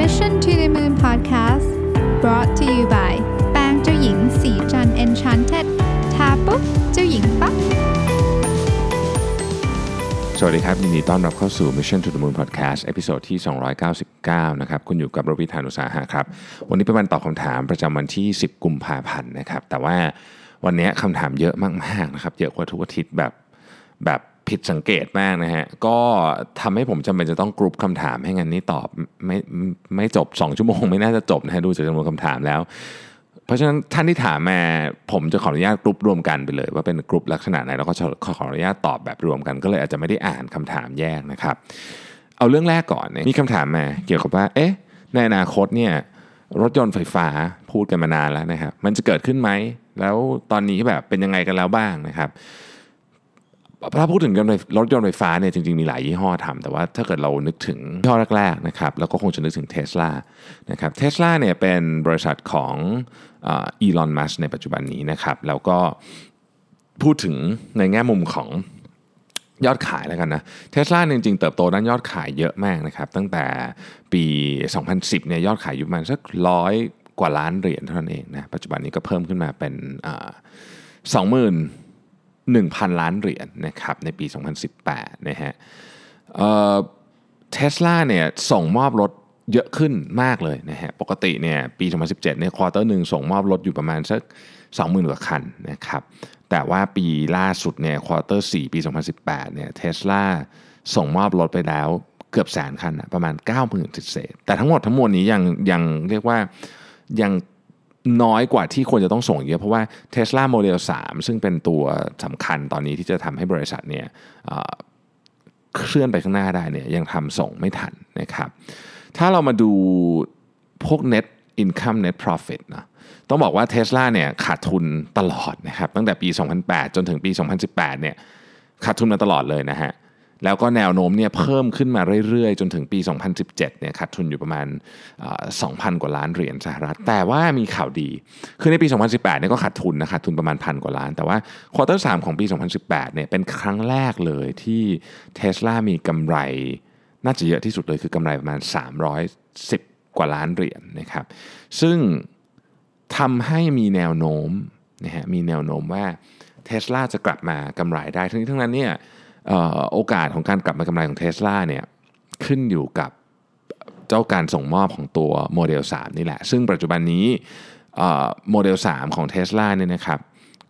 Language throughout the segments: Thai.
Mission to the Moon Podcast brought to you by แป้งเจ้าหญิงศรีจันทร์ Enchanted ทาปุ๊บเจ้าหญิงปั๊บสวัสดีครับยินดีต้อนรับเข้าสู่ Mission to the Moon Podcast episode ที่ 299 นะครับ คุณอยู่กับรวิศ หาญอุตสาหะครับ วันนี้เป็นวันตอบคำถามประจำวันที่ 10 กุมภาพันธ์นะครับ แต่ว่าวันนี้คำถามเยอะมากๆนะครับ เยอะกว่าทุกอาทิตย์แบบแบบ ผิดสังเกตมากนะฮะ ก็ทำให้ผมจำเป็นจะต้องกรุ๊ปคำถามให้งั้นนี่ตอบไม่ไม่จบ 2 ชั่วโมง ไม่น่าจะจบนะฮะดูจากจำนวนคำถามแล้ว เพราะฉะนั้นท่านที่ถามมาผมจะขออนุญาตกรุ๊ปรวมกันไปเลย ว่าเป็นกรุ๊ปลักษณะไหนแล้วก็ขอขออนุญาตตอบแบบรวมกัน ก็เลยอาจจะไม่ได้อ่านคำถามแยกนะครับ เอาเรื่องแรกก่อนเนี่ยมีคำถามมาเกี่ยวกับว่าเอ๊ะในอนาคตเนี่ยรถยนต์ไฟฟ้าพูดกันมานานแล้วนะครับมันจะเกิดขึ้นไหมแล้วตอนนี้แบบเป็นยังไงกันแล้วบ้างนะครับ ถ้าพูดถึงรถยนต์ไฟฟ้าเนี่ยจริงๆ มีหลายยี่ห้อทำแต่ว่าถ้าเกิดเรานึกถึงยี่ห้อแรกๆนะครับเราก็คงจะนึกถึงเท s l a นะครับเท s l a เนี่ยเป็นบริษัทของอีลอนมัสในปัจจุบันนี้นะครับแล้วก็พูดถึงในแง่มุมของยอดขายแล้วกันนะเทสลาจริงๆ เติบโตด้านยอดขายเยอะมากนะครับตั้งแต่ปี 2010เนี่ยยอดขายอยู่ประมาณสักร้อยกว่าล้านเหรียญเท่านั้นเองนะปัจจุบันนี้ก็เพิ่มขึ้นมาเป็นสองหมื่น 1,000 ล้านเหรียญนะครับในปี 2018 นะฮะเทสลาเนี่ยส่งมอบรถเยอะขึ้นมากเลยนะฮะ ปกติเนี่ยปี 2017 เนี่ย quarter หนึ่งส่งมอบรถอยู่ประมาณสัก 20,000 กว่าคันนะครับ แต่ว่าปีล่าสุดเนี่ย quarter 4ปี 2018 เนี่ยเทสลาส่งมอบรถไปแล้วเกือบแสนคันนะประมาณ 90,000เศษแต่ทั้งหมดทั้งมวลนี้ยังยังเรียกว่ายัง น้อยกว่าที่ควรจะต้องส่งเยอะ เพราะว่า Tesla Model 3 ซึ่งเป็นตัวสำคัญตอนนี้ที่จะทำให้บริษัทเนี่ยเคลื่อนไปข้างหน้าได้เนี่ยยังทำส่งไม่ทันนะครับ ถ้าเรามาดูพวก net income net profit นะต้องบอกว่า Tesla เนี่ยขาดทุนตลอดนะครับตั้งแต่ปี 2008 จนถึงปี 2018เนี่ยขาดทุนมาตลอดเลยนะฮะ แล้วก็แนวโน้มเนี่ยเพิ่มขึ้นมาเรื่อยๆ จนถึงปี 2017 เนี่ยขาดทุนอยู่ประมาณ 2,000 กว่าล้านเหรียญสหรัฐ แต่ว่ามีข่าวดี คือในปี 2018 เนี่ยก็ขาดทุนนะขาดทุนประมาณพันกว่าล้าน แต่ว่าควอเตอร์สของปี 2018 เนี่ยเป็นครั้งแรกเลยที่เท s l a มีกำไร น่าจะเยอะที่สุดเลยคือกำไรประมาณ 310 กว่าล้านเหรียญนะครับ ซึ่งทำให้มีแนวโน้มนะฮะ มีแนวโน้มว่าเท s l a จะกลับมากำไรได้ ทั้งนี้ทั้งนั้นเนี่ย โอกาสของการกลับมากำไรของเท s l a เนี่ยขึ้นอยู่กับเจ้าการส่งมอบของตัวโมเดล 3 นี่แหละ ซึ่งปัจจุบันนี้โมเดล 3 ของเท s l a เนี่ยนะครับ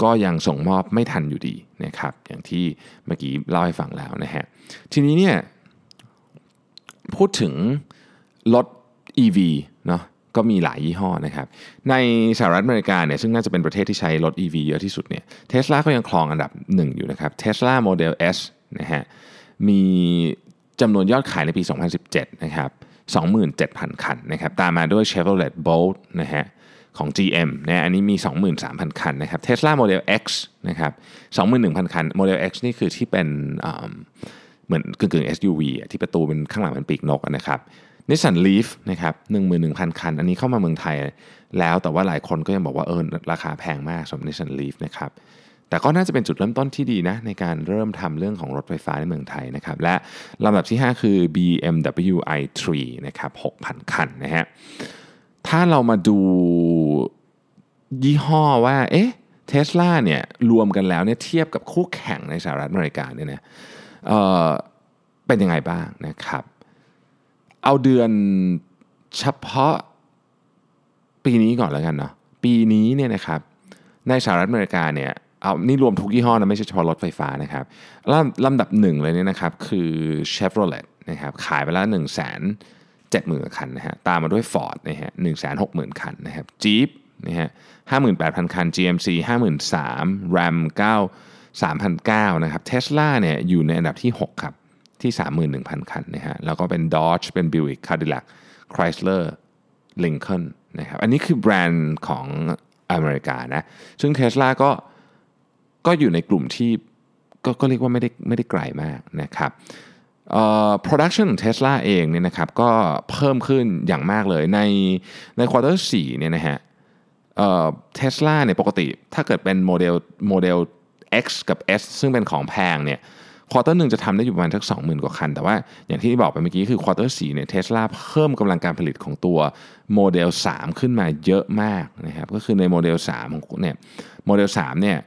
ก็ยังส่งมอบไม่ทันอยู่ดีนะครับอย่างที่เมื่อกี้เล่าให้ฟังแล้วนะฮะทีนี้เนี่ยพูดถึงรถ EV เนาะก็มีหลายยี่ห้อนะครับในสหรัฐอเมริกาเนี่ยซึ่งน่าจะเป็นประเทศที่ใช้รถ EV เยอะที่สุดเนี่ยเทสลาก็ยังครองอันดับหนึ่งอยู่นะครับเทสลาโมเดล S นะฮะมีจำนวนยอดขายในปี 2017 นะครับ 27,000 คันนะครับ ตามมาด้วย Chevrolet Bolt นะฮะของ GM นะอันนี้มี 23,000 คันนะครับ Tesla Model X นะครับ 21,000 คัน Model X นี่คือที่เป็นเหมือนกึ่งๆ SUV ที่ประตูเป็นข้างหลังเป็นปีกนกนะครับ Nissan Leaf นะครับ11,000 คัน อันนี้เข้ามาเมืองไทยแล้วแต่ว่าหลายคนก็ยังบอกว่าเออราคาแพงมากสำหรับ Nissan Leaf นะครับ แต่ก็น่าจะเป็นจุดเริ่มต้นที่ดีนะในการเริ่มทำเรื่องของรถไฟฟ้าในเมืองไทยนะครับและลำดับที่ 5 คือ BMW i3 นะครับ6,000 คันนะฮะถ้าเรามาดูยี่ห้อว่าเอ๊ะเทสลาเนี่ยรวมกันแล้วเนี่ยเทียบกับคู่แข่งในสหรัฐอเมริกาเนี่ยนะเเป็นยังไงบ้างนะครับ เอาเดือนเฉพาะปีนี้ก่อนแล้วกันเนาะปีนี้เนี่ยนะครับในสหรัฐอเมริกาเนี่ย เอานี่รวมทุกยี่ห้อนะไม่ใช่เฉพาะรถไฟฟ้านะครับลำลำดับหนึ่งเลยเนี่ยนะครับคือ Chevrolet นะครับขายไปแล้ว 1 7 0 0 0 0 คันนะฮะตามมาด้วย Ford นะฮะ1 6 0 0 0 0 คันนะครับ Jeep นะฮะ58,000 คัน GMC 53,000 Ram 9 3,900นะครับ Tesla เนี่ยอยู่ในอันดับที่ 6 ครับ ที่ 31,000 คันนะฮะแล้วก็เป็น Dodge เป็น Buick Cadillac Chrysler Lincoln นะครับอันนี้คือแบรนด์ของอเมริกานะซึ่ง Tesla ก็ ก็อยู่ในกลุ่มที่กก็เรียกว่าไม่ได้ไม่ได้ไกลมากนะครับ production ของ Tesla เองเนี่ยนะครับก็เพิ่มขึ้นอย่างมากเลยในใน quarter 4เนี่ยนะฮะเทสลาเนี่ยปกติถ้าเกิดเป็นโมเดลโมเดล X กับ S ซึ่งเป็นของแพงเนี่ย quarter หนึ่งจะทำได้อยู่ประมาณสัก20,000 กว่าคัน แต่ว่าอย่างที่บอกไปเมื่อกี้คือ quarter สี่เนี่ยเทสลาเพิ่มกำลังการผลิตของตัวโมเดล 3 ขึ้นมาเยอะมากนะครับก็คือในโมเดล3ของเนี่ยโมเดล3เนี่ย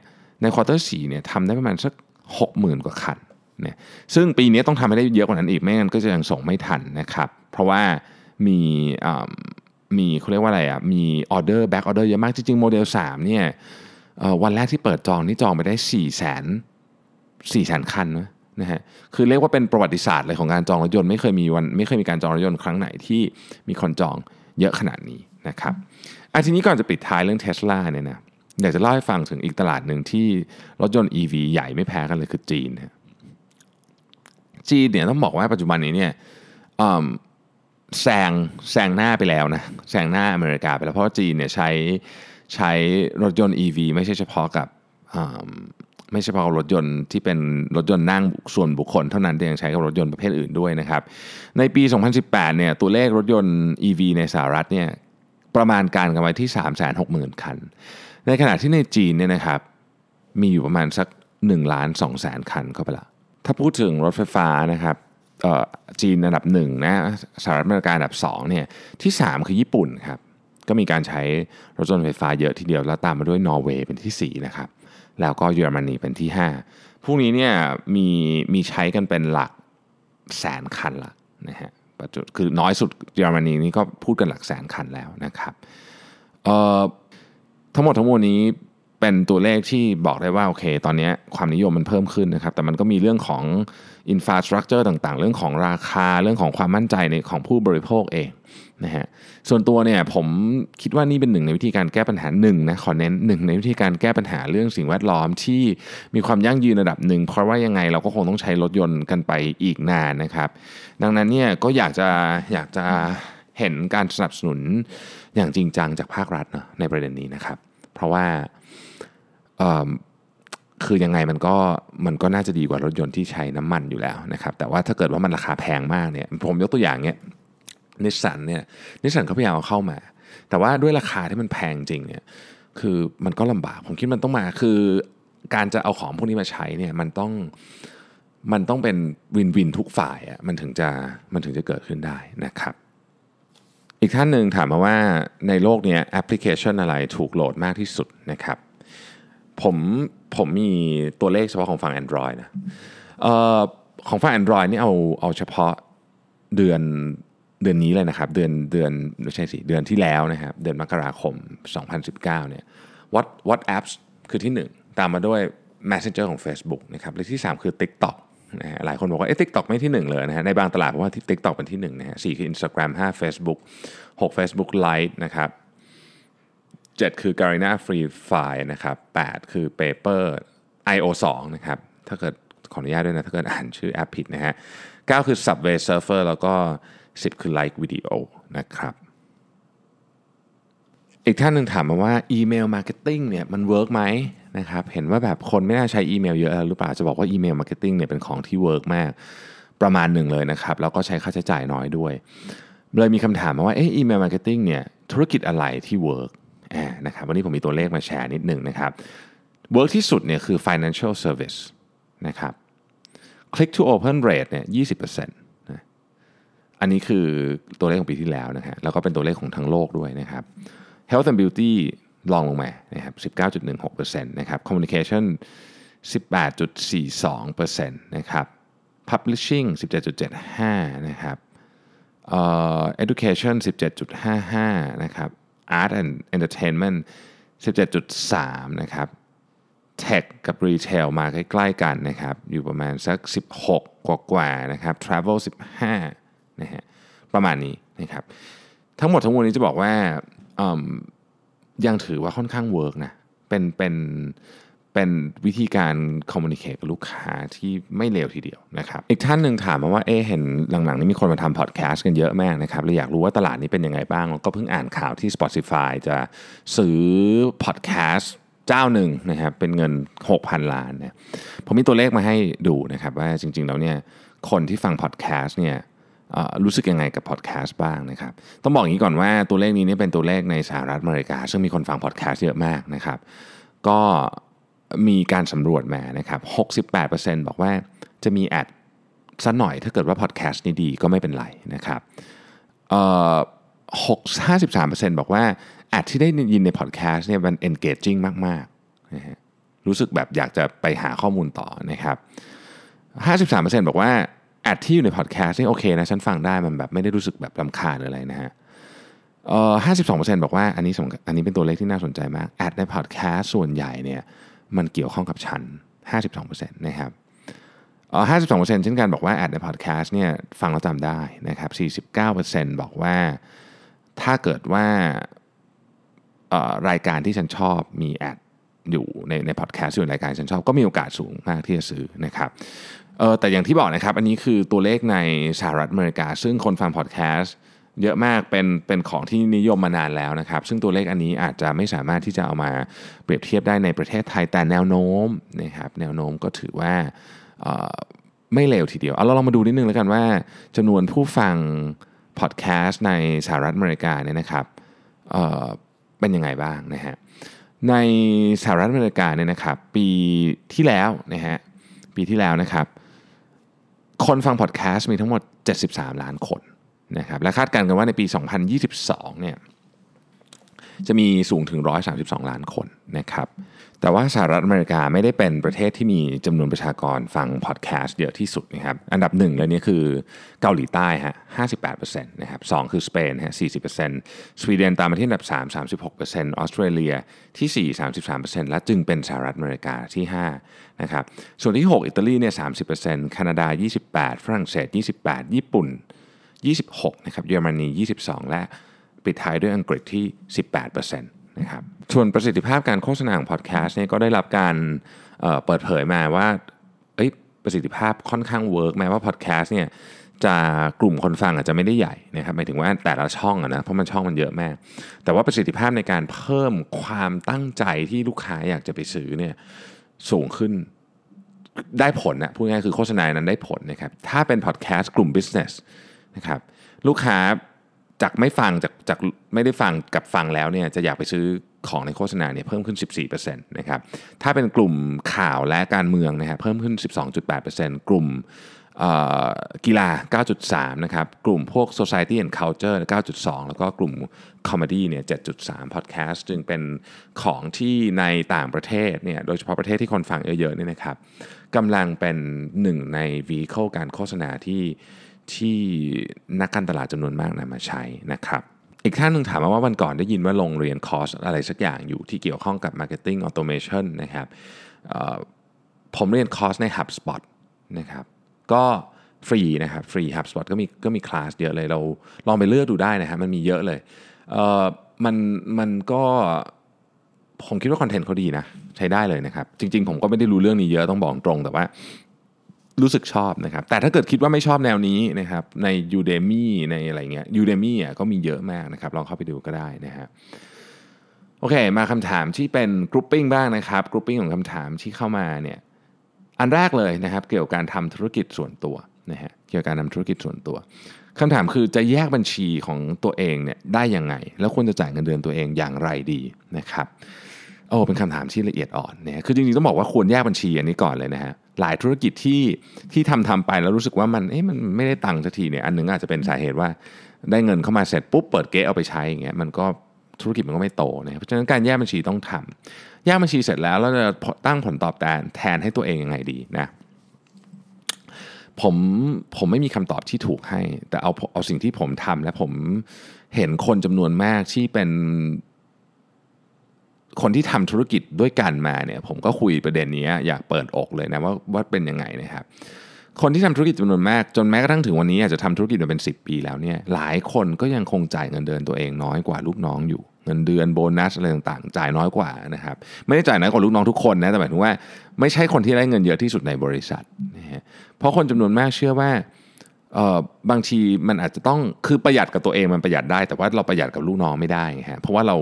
ใน quarter สี่เนี่ยทำได้ประมาณสัก 60,000 กว่าคันเนี่ยซึ่งปีนี้ต้องทำให้ได้เยอะกว่านั้นอีกไม่งั้นก็จะยังส่งไม่ทันนะครับ เพราะว่ามีมีเขาเรียกว่าอะไรอะมีออเดอร์ backorder เยอะมากจริงๆโมเดล3เนี่ยวันแรกที่เปิดจองนี่จองไปได้ 4 0 0 0 0 0 4 0 0 0 0คันนะฮะคือเรียกว่าเป็นประวัติศาสตร์เลยของการจองรถยนต์ไม่เคยมีวันไม่เคยมีการจองรถยนต์ครั้งไหนที่มีคนจองเยอะขนาดนี้นะครับอันทีนี้ก่อนจะปิดท้ายเรื่องเทสลาเนี่ยนะ อยากจะเล่าให้ฟังถึงอีกตลาดหนึ่งที่รถยนต์ EV ใหญ่ไม่แพ้กันเลยคือจีนนะจีนเนี่ยต้องบอกว่าปัจจุบันนี้เนี่ยแซงแซงหน้าไปแล้วนะแซงหน้าอเมริกาไปแล้ว เพราะจีนเนี่ยใช้ใช้รถยนต์ EV ไม่ใช่เฉพาะกับไม่ใช่เฉพาะรถยนต์ที่เป็นรถยนต์นั่งส่วนบุคคลเท่านั้นแต่ยังใช้กับรถยนต์ประเภทอื่นด้วยนะครับ ในปี 2018 เนี่ยตัวเลขรถยนต์ EV ในสหรัฐเนี่ยประมาณการกันไว้ที่ 360,000 คัน ในขณะที่ในจีนเนี่ยนะครับมีอยู่ประมาณสัก1ล้าน2แสนคันเข้าไปละถ้าพูดถึงรถไฟฟ้านะครับจีนอันดับหนึ่งนะสหรัฐอเมริกาอันดับ2เนี่ยที่ 3 คือญี่ปุ่นครับก็มีการใช้รถยนต์ไฟฟ้าเยอะทีเดียวแล้วตามมาด้วยนอร์เวย์เป็นที่ 4 นะครับ แล้วก็เยอรมนีเป็นที่ 5 พวกนี้เนี่ยมีมีใช้กันเป็นหลักแสนคันละนะฮะประจุคือน้อยสุดเยอรมนีนี่ก็พูดกันหลักแสนคันแล้วนะครับ ทั้งหมดทั้งมวลนี้เป็นตัวเลขที่บอกได้ว่าโอเค ตอนนี้ความนิยมมันเพิ่มขึ้นนะครับ แต่มันก็มีเรื่องของinfrastructure ต่างๆ เรื่องของราคาเรื่องของความมั่นใจในของผู้บริโภคเองนะฮะส่วนตัวเนี่ยผมคิดว่านี่เป็นหนึ่งในวิธีการแก้ปัญหาหนึ่งนะขอเน้นหนึ่งในวิธีการแก้ปัญหาเรื่องสิ่งแวดล้อมที่มีความยั่งยืนระดับหนึ่งเพราะว่ายังไงเราก็คงต้องใช้รถยนต์กันไปอีกนานนะครับ ดังนั้นเนี่ยก็อยากจะอยากจะเห็นการสนับสนุน อย่างจริงจังจากภาครัฐนะในประเด็นนี้นะครับ เพราะว่าคือยังไงมันก็มันก็น่าจะดีกว่ารถยนต์ที่ใช้น้ำมันอยู่แล้วนะครับ แต่ว่าถ้าเกิดว่ามันราคาแพงมากเนี่ยผมยกตัวอย่างเนี้ยนิสสันเนี่ยนิสสันเขาพยายามเอาเข้ามา แต่ว่าด้วยราคาที่มันแพงจริงเนี่ยคือมันก็ลำบากผมคิดมันต้องมาคือการจะเอาของพวกนี้มาใช้เนี่ยมันต้องมันต้องเป็น win-win ทุกฝ่ายอะมันถึงจะมันถึงจะเกิดขึ้นได้นะครับ อีกท่านหนึ่งถามมาว่าในโลกนี้แอปพลิเคชันอะไรถูกโหลดมากที่สุดนะครับ ผมผมมีตัวเลขเฉพาะของฝั่ง Android นะออของฝั่ง Android นี่เอาเอาเฉพาะเดือนเดือนนี้เลยนะครับ เดือนเดือนไม่ใช่สิเดือนที่แล้วนะครับ เดือนมกราคม 2019เนี่ย What WhatsApp คือที่ 1 ตามมาด้วย Messenger ของ Facebook นะครับและที่ 3 คือ TikTok นะฮะหลายคนบอกว่าเอ๊ะ TikTok ไม่ที่ 1 เลยนะฮะในบางตลาดผมว่าที่ TikTok เป็นที่1นะฮะสคือ Instagram 5 Facebook 6 Facebook Lite นะครับ7 คือ Garena Free Fire นะครับ8คือ Paper IO 2นะครับถ้าเกิดขออนุญาตด้วยนะ ถ้าเกิดอ่านชื่อแอปผิดนะฮะ9คือ Subway Surfer แล้วก็ 10 คือ Like Video นะครับ อีกท่านหนึ่งถามมาว่า email marketing เนี่ยมัน work ไหมนะครับเห็นว่าแบบคนไม่น่าใช้อีเมลเยอะหรือเปล่าจะบอกว่า email marketing เนี่ยเป็นของที่ work มากประมาณหนึ่งเลยนะครับ แล้วก็ใช้ค่าใช้จ่ายน้อยด้วย เลยมีคำถามมาว่าเออ email marketing เนี่ยธุรกิจอะไรที่ work นะครับวันนี้ผมมีตัวเลขมาแชร์นิดหนึ่งนะครับ work ที่สุดเนี่ยคือ financial service นะครับ click to open rate เนี่ย20%นะอันนี้คือตัวเลขของปีที่แล้วนะฮะแล้วก็เป็นตัวเลขของทั้งโลกด้วยนะครับ health and beauty รองลงมานะครับ19.16%นะครับ communication 18.42%นะครับ publishing 17.75นะครับ uh, education 17.55นะครับ Art and Entertainment 17.3นะครับ Tech กับ Retail มาใกล้ๆกันนะครับ อยู่ประมาณสัก 16 กว่าๆนะครับ Travel 15นะฮะประมาณนี้นะครับ ทั้งหมดทั้งมวลนี้จะบอกว่า ยังถือว่าค่อนข้างเวิร์กนะเป็นเป็นเป็นวิธีการ communicate กับลูกค้าที่ไม่เลวทีเดียวนะครับอีกท่านหนึ่งถามมาว่าเอ๊เห็นหลังๆนี้มีคนมาทำพอดแคสต์กันเยอะมากนะครับเลยอยากรู้ว่าตลาดนี้เป็นยังไงบ้าง ก็เพิ่งอ่านข่าวที่ Spotify จะซื้อพอดแคสต์เจ้าหนึ่งนะครับเป็นเงิน 6,000 ล้านเนี่ยผมมีตัวเลขมาให้ดูนะครับว่าจริงๆแล้วเนี่ยคนที่ฟังพอดแคสต์เนี่ย รู้สึกยังไงกับพอดแคสต์บ้างนะครับ ต้องบอกอย่างนี้ก่อนว่าตัวเลขนี้นี่เป็นตัวเลขในสหรัฐอเมริกา ซึ่งมีคนฟังพอดแคสต์เยอะมากนะครับ ก็มีการสำรวจมานะครับ 68%บอกว่าจะมี ad สักหน่อยถ้าเกิดว่าพอดแคสต์นี้ดีก็ไม่เป็นไรนะครับเอ่อหกห้าสิบสามเปอร์เซ็นต์บอกว่า ad ที่ได้ยินในพอดแคสต์เนี่ยมัน engaging มากๆนะฮะรู้สึกแบบอยากจะไปหาข้อมูลต่อนะครับห้าสิบสามเปอร์เซ็นต์บอกว่า ad ที่อยู่ในพอดแคสต์นี่โอเคนะฉันฟังได้มันแบบไม่ได้รู้สึกแบบรำคาญหรืออะไรนะฮะเอ่อห้าสิบสองเปอร์เซ็นต์บอกว่าอันนี้สำอันนี้เป็นตัวเลขที่น่าสนใจมาก ad ในพอดแคสต์ส่วนใหญ่เนี่ยมันเกี่ยวข้องกับฉันห้าสิบสองเปอร์เซ็นต์นะครับเอ่อห้าสิบสองเปอร์เซ็นต์เช่นกันบอกว่า ad ในพอดแคสต์เนี่ยฟังแล้วจำได้นะครับสี่สิบเก้าเปอร์เซ็นต์บอกว่าถ้าเกิดว่าเอ่อรายการที่ฉันชอบมี ad อยู่ในในพอดแคสต์อยู่ในรายการฉันชอบก็มีโอกาสสูงมากที่จะซื้อนะครับ เออแต่อย่างที่บอกนะครับ อันนี้คือตัวเลขในสหรัฐอเมริกา ซึ่งคนฟังพอดแคสต์เยอะมากเป็นเป็นของที่นิยมมานานแล้วนะครับ ซึ่งตัวเลขอันนี้อาจจะไม่สามารถที่จะเอามาเปรียบเทียบได้ในประเทศไทยแต่แนวโน้มนะครับแนวโน้มก็ถือว่าไม่เลวทีเดียวเอาเราลองมาดูนิดนึงแล้วกันว่าจำนวนผู้ฟังพอดแคสต์ในสหรัฐอเมริกาเนี่ยนะครับเเป็นยังไงบ้างนะฮะในสหรัฐอเมริกาเนี่ยนะครับ ปีที่แล้วนะฮะปีที่แล้วนะครับ คนฟังพอดแคสต์มีทั้งหมด 73 ล้านคนนะครับและคาดการณ์กันว่าในปี 2022 เนี่ยจะมีสูงถึง 132 ล้านคนนะครับ แต่ว่าสหรัฐอเมริกาไม่ได้เป็นประเทศที่มีจำนวนประชากรฟังพอดแคสต์เยอะที่สุดนะครับ อันดับหนึ่งเลยนี่คือเกาหลีใต้ฮะ58%นะครับสองคือสเปนฮะ40%สวีเดนตามมาที่อันดับ 3 36%ออสเตรเลียที่ 4 33%และจึงเป็นสหรัฐอเมริกาที่5นะครับ ส่วนที่ 6 อิตาลีเนี่ย30%แคนาดา 28 ฝรั่งเศส 28 ญี่ปุ่น 26นะครับ เยอรมนี 22 และปิดท้ายด้วยอังกฤษที่ 18%นะครับส่วนประสิทธิภาพการโฆษณาของพอดแคสต์เนี่ยก็ได้รับการเปิดเผยมาว่าประสิทธิภาพค่อนข้าง work แม้ว่าพอดแคสต์เนี่ยจะกลุ่มคนฟังอาจจะไม่ได้ใหญ่นะครับหมายถึงว่าแต่ละช่องนะเพราะมันช่องมันเยอะมาก แต่ว่าประสิทธิภาพในการเพิ่มความตั้งใจที่ลูกค้าอยากจะไปซื้อเนี่ยสูงขึ้นได้ผลนะพูดง่ายคือโฆษณานั้นได้ผลนะครับถ้าเป็นพอดแคสต์กลุ่ม business นะครับลูกค้า จากไม่ฟังจากจากไม่ได้ฟังกับฟังแล้วเนี่ยจะอยากไปซื้อของในโฆษณาเนี่ยเพิ่มขึ้น 14%นะครับถ้าเป็นกลุ่มข่าวและการเมืองนะครับเพิ่มขึ้น 12.8%กลุ่มกีฬา 9.3 นะครับ กลุ่มพวก society and culture 9.2 แล้วก็กลุ่ม comedy เนี่ย 7.3 podcast จึงเป็นของที่ในต่างประเทศเนี่ย โดยเฉพาะประเทศที่คนฟังเยอะๆเนี่ยนะครับกำลังเป็นหนึ่งใน vehicle การโฆษณาที่ ที่นักการตลาดจำนวนมากนำมาใช้นะครับอีกท่านหนึ่งถามมาว่าวันก่อนได้ยินว่าลงเรียนคอร์สอะไรสักอย่างอยู่ที่เกี่ยวข้องกับ Marketing Automation นะครับผมเรียนคอร์สใน HubSpot นะครับก็ฟรีนะครับฟรี HubSpot ก็มีก็มีคลาสเยอะเลยเราลองไปเลือกดูได้นะฮะมันมีเยอะเลยเอ่อมันมันก็ผมคิดว่าคอนเทนต์เขาดีนะใช้ได้เลยนะครับ จริงๆ ผมก็ไม่ได้รู้เรื่องนี้เยอะต้องบอกตรงแต่ว่า รู้สึกชอบนะครับ แต่ถ้าเกิดคิดว่าไม่ชอบแนวนี้นะครับใน Udemy ในอะไรเงี้ย Udemy อะก็มีเยอะมากนะครับ ลองเข้าไปดูก็ได้นะฮะโอเค มาคำถามที่เป็น grouping บ้างนะครับ grouping ของคำถามที่เข้ามาเนี่ยอันแรกเลยนะครับ เกี่ยวกับการทำธุรกิจส่วนตัวนะฮะเกี่ยวกับการทำธุรกิจส่วนตัวคำถามคือจะแยกบัญชีของตัวเองเนี่ยได้ยังไง แล้วควรจะจ่ายเงินเดือนตัวเองอย่างไรดีนะครับโอ้เป็นคำถามที่ละเอียดอ่อนเนี่ยคือจริงๆต้องบอกว่าควรแยกบัญชีอันนี้ก่อนเลยนะฮะ หลายธุรกิจที่ที่ทำทำไปแล้วรู้สึกว่ามันเอ๊ะมันไม่ได้ตังค์สักทีเนี่ยอันนึงอาจจะเป็นสาเหตุว่าได้เงินเข้ามาเสร็จปุ๊บเปิดเก๊เอาไปใช้อย่างเงี้ยมันก็ธุรกิจมันก็ไม่โตนะเพราะฉะนั้นการแยกบัญชีต้องทำแยกบัญชีเสร็จแล้วเราจะตั้งผลตอบแทนแทนให้ตัวเองยังไงดีนะผมผมไม่มีคำตอบที่ถูกให้ แต่เอาเอาสิ่งที่ผมทำและผมเห็นคนจำนวนมากที่เป็น คนที่ทำธุรกิจด้วยกันมาเนี่ยผมก็คุยประเด็นนี้อยากเปิดอกเลยนะว่าว่าเป็นยังไงนะครับ คนที่ทำธุรกิจจำนวนมากจนแม้กระทั่งถึงวันนี้อาจจะทำธุรกิจมาเป็น 10 ปีแล้วเนี่ยหลายคนก็ยังคงจ่ายเงินเดือนตัวเองน้อยกว่าลูกน้องอยู่เงินเดือนโบนัสอะไรต่างๆ จ่ายน้อยกว่านะครับไม่ได้จ่ายน้อยกว่าลูกน้องทุกคนนะแต่หมายถึงว่าไม่ใช่คนที่ได้เงินเยอะที่สุดในบริษัทนะฮะเพราะคนจำนวนมากเชื่อว่า บางทีมันอาจจะต้องคือประหยัดกับตัวเองมันประหยัดได้ แต่ว่าเราประหยัดกับลูกน้องไม่ได้ฮะเพราะว่าเรา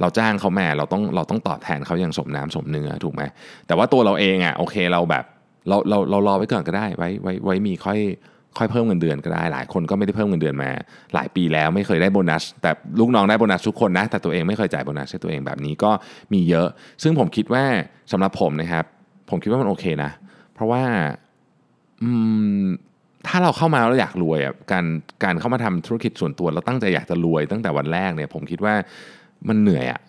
เราจ้างเขาแม่เราต้องเราต้องตอบแทนเขาอย่างสมน้ำสมเนื้อถูกไหมแต่ว่าตัวเราเองอะโอเคเราแบบเราเราเรารอไว้ก่อนก็ได้ไว้ไว้ไว้มีค่อยค่อยเพิ่มเงินเดือนก็ได้ หลายคนก็ไม่ได้เพิ่มเงินเดือนมา หลายปีแล้วไม่เคยได้โบนัส แต่ลูกน้องได้โบนัสทุกคนนะ แต่ตัวเองไม่เคยจ่ายโบนัสให้ตัวเองแบบนี้ก็มีเยอะ ซึ่งผมคิดว่าสำหรับผมนะครับ ผมคิดว่ามันโอเคนะ เพราะว่าอืม ถ้าเราเข้ามาแล้วอยากรวยอะการการเข้ามาทำธุรกิจส่วนตัวแล้วตั้งใจอยากจะรวยตั้งแต่วันแรกเนี่ยผมคิดว่ามันเหนื่อยอะ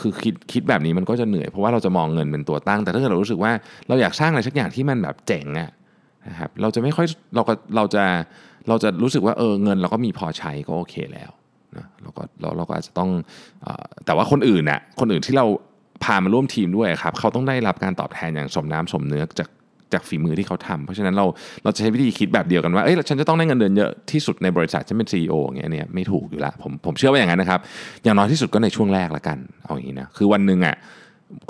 คือคิดคิดแบบนี้มันก็จะเหนื่อยเพราะว่าเราจะมองเงินเป็นตัวตั้ง แต่ถ้าเกิดเรารู้สึกว่าเราอยากสร้างอะไรสักอย่างที่มันแบบเจ๋งอะนะครับเราจะไม่ค่อยเราก็เราจะเราจะรู้สึกว่าเออเงินเราก็มีพอใช้ก็โอเคแล้วนะเราก็เราเราก็อาจจะต้องอแต่ว่าคนอื่นน่ะคนอื่นที่เราพามาร่วมทีมด้วยครับเขาต้องได้รับการตอบแทนอย่างสมน้ำสมเนื้อจาก จากฝีมือที่เขาทำเพราะฉะนั้นเราเราจะใช้วิธีคิดแบบเดียวกันว่าเอ้ยฉันจะต้องได้เงินเดือนเยอะที่สุดในบริษัทฉันเป็น CEO อย่างเงี้ยเนี่ยไม่ถูกอยู่แล้วผมผมเชื่อว่าอย่างนั้นนะครับ อย่างน้อยที่สุดก็ในช่วงแรกละกันเอาอย่างนี้นะคือวันหนึ่งอะ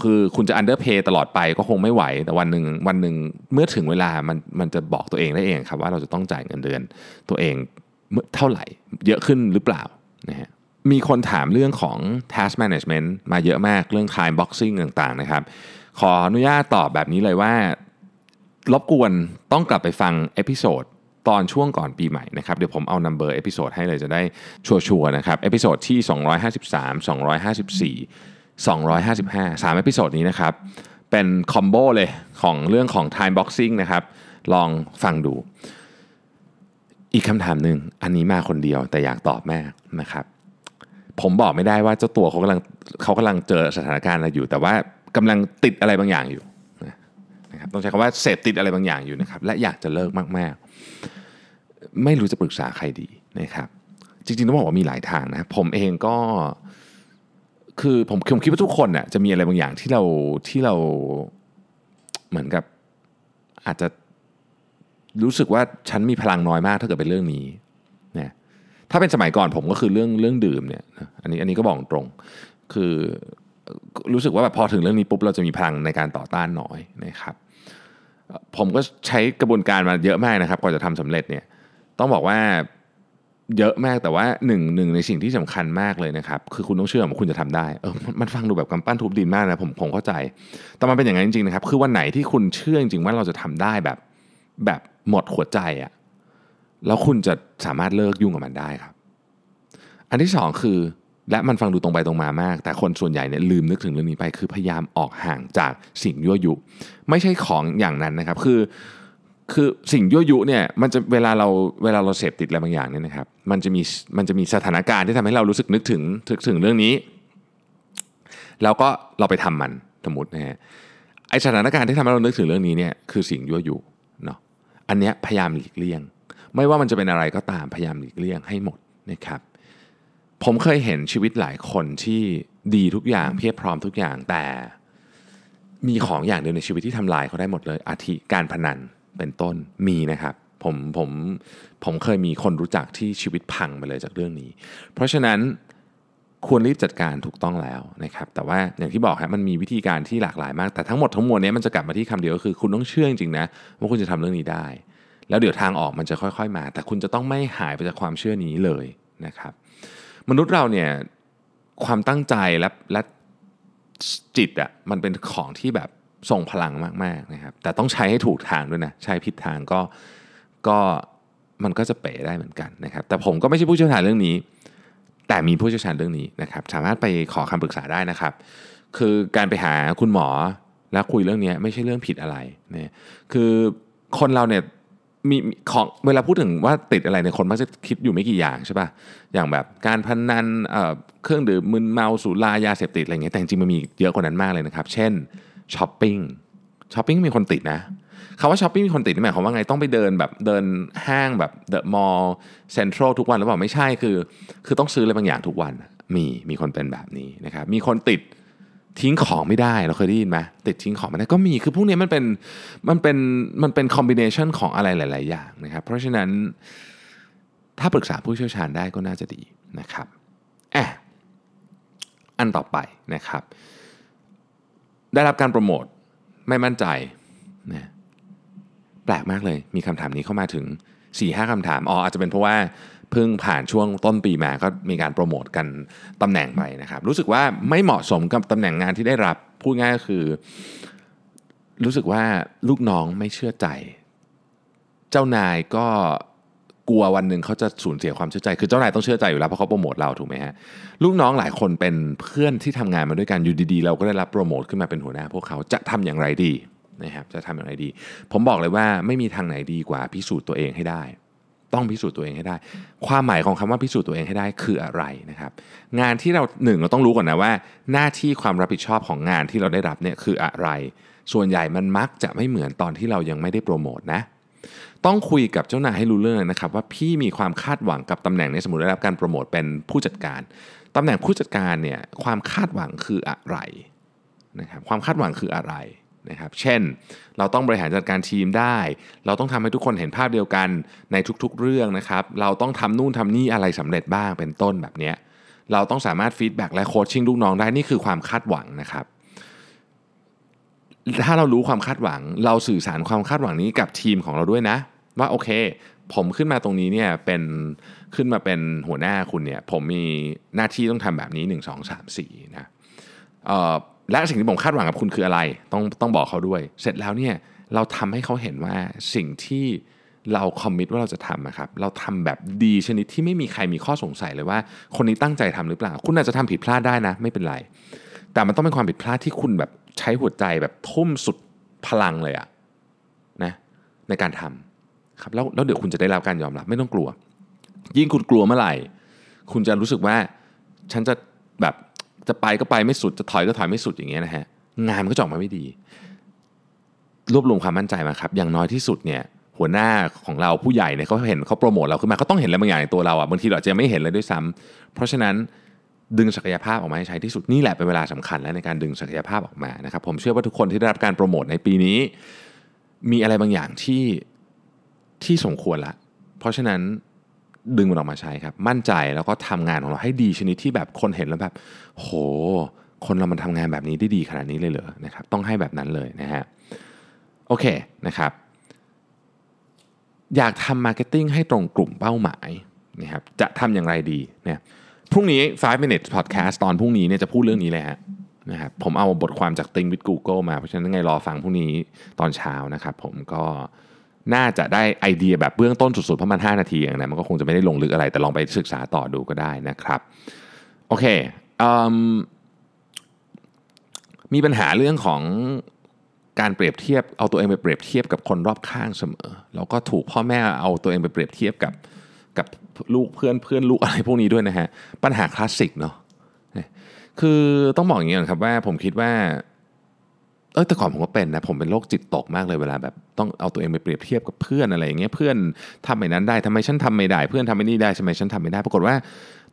คือคุณจะ underpay ตลอดไปก็คงไม่ไหว แต่วันหนึ่งวันหนึ่งเมื่อถึงเวลามันมันจะบอกตัวเองได้เองครับว่าเราจะต้องจ่ายเงินเดือนตัวเองเมื่อเท่าไหร่เยอะขึ้นหรือเปล่านะฮะมีคนถามเรื่องของ task management มาเยอะมากเรื่อง time boxing ต่างๆนะครับ ขออนุญาตตอบแบบนี้เลยว่า รบกวนต้องกลับไปฟัง episode ตอนช่วงก่อนปีใหม่นะครับ เดี๋ยวผมเอา number episode ให้เลยจะได้ชัวร์ๆนะครับ episode ที่ 253 254 255 3 episode นี้นะครับ เป็น combo เลยของเรื่องของ time boxing นะครับ ลองฟังดู อีกคำถามหนึ่งอันนี้มาคนเดียวแต่อยากตอบมากนะครับ ผมบอกไม่ได้ว่าเจ้าตัวเขากำลังเขากำลังเจอสถานการณ์อะไรอยู่ แต่ว่ากำลังติดอะไรบางอย่างอยู่ นะครับต้องใช้คำว่าเสพติดอะไรบางอย่างอยู่นะครับและอยากจะเลิกมากๆ ไม่รู้จะปรึกษาใครดีนะครับ จริงๆต้องบอกว่ามีหลายทางนะผมเองก็คือผมผมคิดว่าทุกคนน่ะจะมีอะไรบางอย่างที่เราที่เราเหมือนกับอาจจะรู้สึกว่าฉันมีพลังน้อยมากถ้าเกิดเป็นเรื่องนี้นะถ้าเป็นสมัยก่อนผมก็คือเรื่องเรื่องดื่มเนี่ยอันนี้อันนี้ก็บอกตรงคือรู้สึกว่าแบบพอถึงเรื่องนี้ปุ๊บเราจะมีพลังในการต่อต้านน้อยนะครับ ผมก็ใช้กระบวนการมาเยอะมากนะครับกว่าจะทำสำเร็จเนี่ยต้องบอกว่าเยอะมากแต่ว่าหนึ่งหนึ่งในสิ่งที่สำคัญมากเลยนะครับ คือคุณต้องเชื่อว่าคุณจะทำได้เออมันฟังดูแบบกำปั้นทุบดินมากนะผมผมเข้าใจ แต่มันเป็นอย่างนั้นจริงๆนะครับ คือวันไหนที่คุณเชื่อจริงๆว่าเราจะทำได้แบบแบบหมดหัวใจอะ่ะแล้วคุณจะสามารถเลิกยุ่งกับมันได้ครับ อันที่สองคือ และมันฟังดูตรงไปตรงมามาก แต่คนส่วนใหญ่เนี่ยลืมนึกถึงเรื่องนี้ไป คือพยายามออกห่างจากสิ่งยั่วยุ ไม่ใช่ของอย่างนั้นนะครับ คือคือสิ่งยั่วยุเนี่ยมันจะเวลาเราเวลาเราเสพติดอะไรบางอย่างเนี่ยนะครับ มันจะมีมันจะมีสถานการณ์ที่ทำให้เรารู้สึกนึกถึงถึงถึงเรื่องนี้ แล้วก็เราไปทำมันสมมตินะฮะไอสถานการณ์ที่ทำให้เรานึกถึงเรื่องนี้เนี่ยคือสิ่งยั่วยุเนาะอันเนี้ยพยายามหลีกเลี่ยง ไม่ว่ามันจะเป็นอะไรก็ตามพยายามหลีกเลี่ยงให้หมดนะครับ ผมเคยเห็นชีวิตหลายคนที่ดีทุกอย่างเพียบพร้อมทุกอย่างแต่ มีของอย่างเดียวในชีวิตที่ทำลายเขาได้หมดเลย อาทิการพนันเป็นต้นมีนะครับผมผมผมเคยมีคนรู้จักที่ชีวิตพังไปเลยจากเรื่องนี้ เพราะฉะนั้นควรรีบจัดการถูกต้องแล้วนะครับ แต่ว่าอย่างที่บอกครับมันมีวิธีการที่หลากหลายมาก แต่ทั้งหมดทั้งมวลนี้มันจะกลับมาที่คำเดียวก็คือ คุณต้องเชื่อจริงๆนะว่าคุณจะทำเรื่องนี้ได้ แล้วเดี๋ยวทางออกมันจะค่อย ๆ มา แต่คุณจะต้องไม่หายไปจากความเชื่อนี้เลยนะครับ มนุษย์เราเนี่ยความตั้งใจและและจิตอะ่ะมันเป็นของที่แบบส่งพลังมากๆนะครับแต่ต้องใช้ให้ถูกทางด้วยนะใช้ผิดทางก็ก็มันก็จะเป๋ได้เหมือนกันนะครับแต่ผมก็ไม่ใช่ผู้เชี่ยวชาญเรื่องนี้ แต่มีผู้เชี่ยวชาญเรื่องนี้นะครับสามารถไปขอคำปรึกษาได้นะครับ คือการไปหาคุณหมอแล้วคุยเรื่องนี้ไม่ใช่เรื่องผิดอะไรนะคือคนเราเนี่ย มีของเวลาพูดถึงว่าติดอะไรในคนมักจะคิดอยู่ไม่กี่อย่างใช่ป่ะอย่างแบบการพนันเครื่องดื่มมึนเมาสุรายาเสพติดอะไรเงี้ยแต่จริงมันมีเยอะกว่านั้นมากเลยนะครับ เช่นช้อปปิ้งช้อปปิ้งมีคนติดนะคำว่าช้อปปิ้งมีคนติดนี่หมายความว่าไงต้องไปเดินแบบเดินห้างแบบเดอะมอลล์เซ็นทรัลทุกวันหรือเปล่าไม่ใช่คือ คือต้องซื้ออะไรบางอย่างทุกวันมีมีคนเป็นแบบนี้นะครับมีคนติด ทิ้งของไม่ได้เราเคยได้ยินไหมติดทิ้งของไม่ได้ก็มีคือพวกนี้มันเป็นมันเป็นมันเป็นคอมบิเนชันของอะไรหลาย ๆ อย่างนะครับเพราะฉะนั้นถ้าปรึกษาผู้เชี่ยวชาญได้ก็น่าจะดีนะครับแอะอันต่อไปนะครับ ได้รับการโปรโมทไม่มั่นใจนะแปลกมากเลยมีคำถามนี้เข้ามาถึง4ี่ห้าคำถามอ๋ออาจจะเป็นเพราะว่า เพิ่งผ่านช่วงต้นปีมาก็มีการโปรโมทกันตำแหน่งไปนะครับ รู้สึกว่าไม่เหมาะสมกับตำแหน่งงานที่ได้รับพูดง่ายก็คือ รู้สึกว่าลูกน้องไม่เชื่อใจ เจ้านายก็กลัววันหนึ่งเขาจะสูญเสียความเชื่อใจ คือเจ้านายต้องเชื่อใจอยู่แล้วเพราะเขาโปรโมทเราถูกไหมฮะลูกน้องหลายคนเป็นเพื่อนที่ทำงานมาด้วยกันอยู่ดีๆ เราก็ได้รับโปรโมทขึ้นมาเป็นหัวหน้า พวกเขาจะทำอย่างไรดีนะครับจะทำอย่างไรดี ผมบอกเลยว่าไม่มีทางไหนดีกว่าพิสูจน์ตัวเองให้ได้ ต้องพิสูจน์ตัวเองให้ได้ ความหมายของคำว่าพิสูจน์ตัวเองให้ได้คืออะไรนะครับ งานที่เราหนึ่งเราต้องรู้ก่อนนะว่า หน้าที่ความรับผิดชอบของงานที่เราได้รับเนี่ยคืออะไร ส่วนใหญ่มันมักจะไม่เหมือนตอนที่เรายังไม่ได้โปรโมทนะ ต้องคุยกับเจ้านายให้รู้เรื่องนะครับ ว่าพี่มีความคาดหวังกับตำแหน่งในสมมติได้รับการโปรโมทเป็นผู้จัดการตำแหน่งผู้จัดการเนี่ยความคาดหวังคืออะไรนะครับความคาดหวังคืออะไร นะครับเช่น เราต้องบริหารจัดการทีมได้ เราต้องทำให้ทุกคนเห็นภาพเดียวกันในทุกๆเรื่องนะครับเราต้องทำนู่นทำนี่อะไรสำเร็จบ้างเป็นต้นแบบนี้เราต้องสามารถ feedback และ coaching ลูกน้องได้นี่คือความคาดหวังนะครับถ้าเรารู้ความคาดหวัง เราสื่อสารความคาดหวังนี้กับทีมของเราด้วยนะ ว่าโอเค ผมขึ้นมาตรงนี้เนี่ยเป็นขึ้นมาเป็นหัวหน้าคุณเนี่ยผมมีหน้าที่ต้องทำแบบนี้ 1 2 3 4นะเอ่อ และสิ่งที่ผมคาดหวังกับคุณคืออะไร ต้องต้องบอกเขาด้วย เสร็จแล้วเนี่ยเราทำให้เขาเห็นว่าสิ่งที่เราคอมมิตว่าเราจะทำนะครับ เราทำแบบดีชนิดที่ไม่มีใครมีข้อสงสัยเลยว่า คนนี้ตั้งใจทำหรือเปล่า คุณอาจจะทำผิดพลาดได้นะ ไม่เป็นไร แต่มันต้องเป็นความผิดพลาดที่คุณแบบใช้หัวใจแบบทุ่มสุดพลังเลยอะนะในการทำครับแล้วแล้วเดี๋ยวคุณจะได้รับการยอมรับไม่ต้องกลัว ยิ่งคุณกลัวเมื่อไหร่ คุณจะรู้สึกว่าฉันจะแบบ จะไปก็ไปไม่สุดจะถอยก็ถอยไม่สุดอย่างเงี้ยนะฮะงานมันก็จะออกมาไม่ดี รวบรวมความมั่นใจมาครับ อย่างน้อยที่สุดเนี่ยหัวหน้าของเราผู้ใหญ่เนี่ยเขาเห็นเขาโปรโมทเราขึ้นมาเขาต้องเห็นอะไรบางอย่างในตัวเราอะบางทีเราจะไม่เห็นเลยด้วยซ้ำเพราะฉะนั้นดึงศักยภาพออกมาให้ใช้ที่สุดนี่แหละเป็นเวลาสำคัญแล้วในการดึงศักยภาพออกมานะครับผมเชื่อว่าทุกคนที่ได้รับการโปรโมทในปีนี้ มีอะไรบางอย่างที่ที่สมควรละ เพราะฉะนั้น ดึงมันออกมาใช้ครับ มั่นใจแล้วก็ทำงานของเราให้ดีชนิดที่แบบคนเห็นแล้วแบบ โห คนเรามันทำงานแบบนี้ได้ดีขนาดนี้เลยเหรอนะครับต้องให้แบบนั้นเลยนะฮะโอเคนะครับ อยากทำ marketing ให้ตรงกลุ่มเป้าหมายนะครับจะทำอย่างไรดีเนี่ยพรุ่งนี้ 5 minutes podcast ตอนพรุ่งนี้เนี่ยจะพูดเรื่องนี้เลยฮะนะครับผมเอาบทความจาก Think with Google มาเพราะฉะนั้นไงรอฟังพรุ่งนี้ตอนเช้านะครับ ผมก็ น่าจะได้ไอเดียแบบเบื้องต้นสุดๆเพราะมัน 5 นาทีเองนะมันก็คงจะไม่ได้ลงลึกอะไรแต่ลองไปศึกษาต่อดูก็ได้นะครับโอเคอมีปัญหาเรื่องของการเปรียบเทียบเอาตัวเองไปเปรียบเทียบกับคนรอบข้างเสมอแล้วก็ถูกพ่อแม่เอาตัวเองไปเปรียบเทียบกับกับลูกเพื่อนเพื่อนลูกอะไรพวกนี้ด้วยนะฮะปัญหาคลาสสิกเนาะคือต้องบอกอย่างนี้ครับว่าผมคิดว่า เออแต่ก่อนผมก็เป็นนะผมเป็นโรคจิตตกมากเลยเวลาแบบต้องเอาตัวเองไปเปรียบเทียบกับเพื่อนอะไรอย่างเงี้ยเพื่อนทำแบบนั้นได้ทำไมฉันทำไม่ได้ เพื่อนทำไม่นี่ได้ทำไมฉันทำไม่ได้ ปรากฏว่า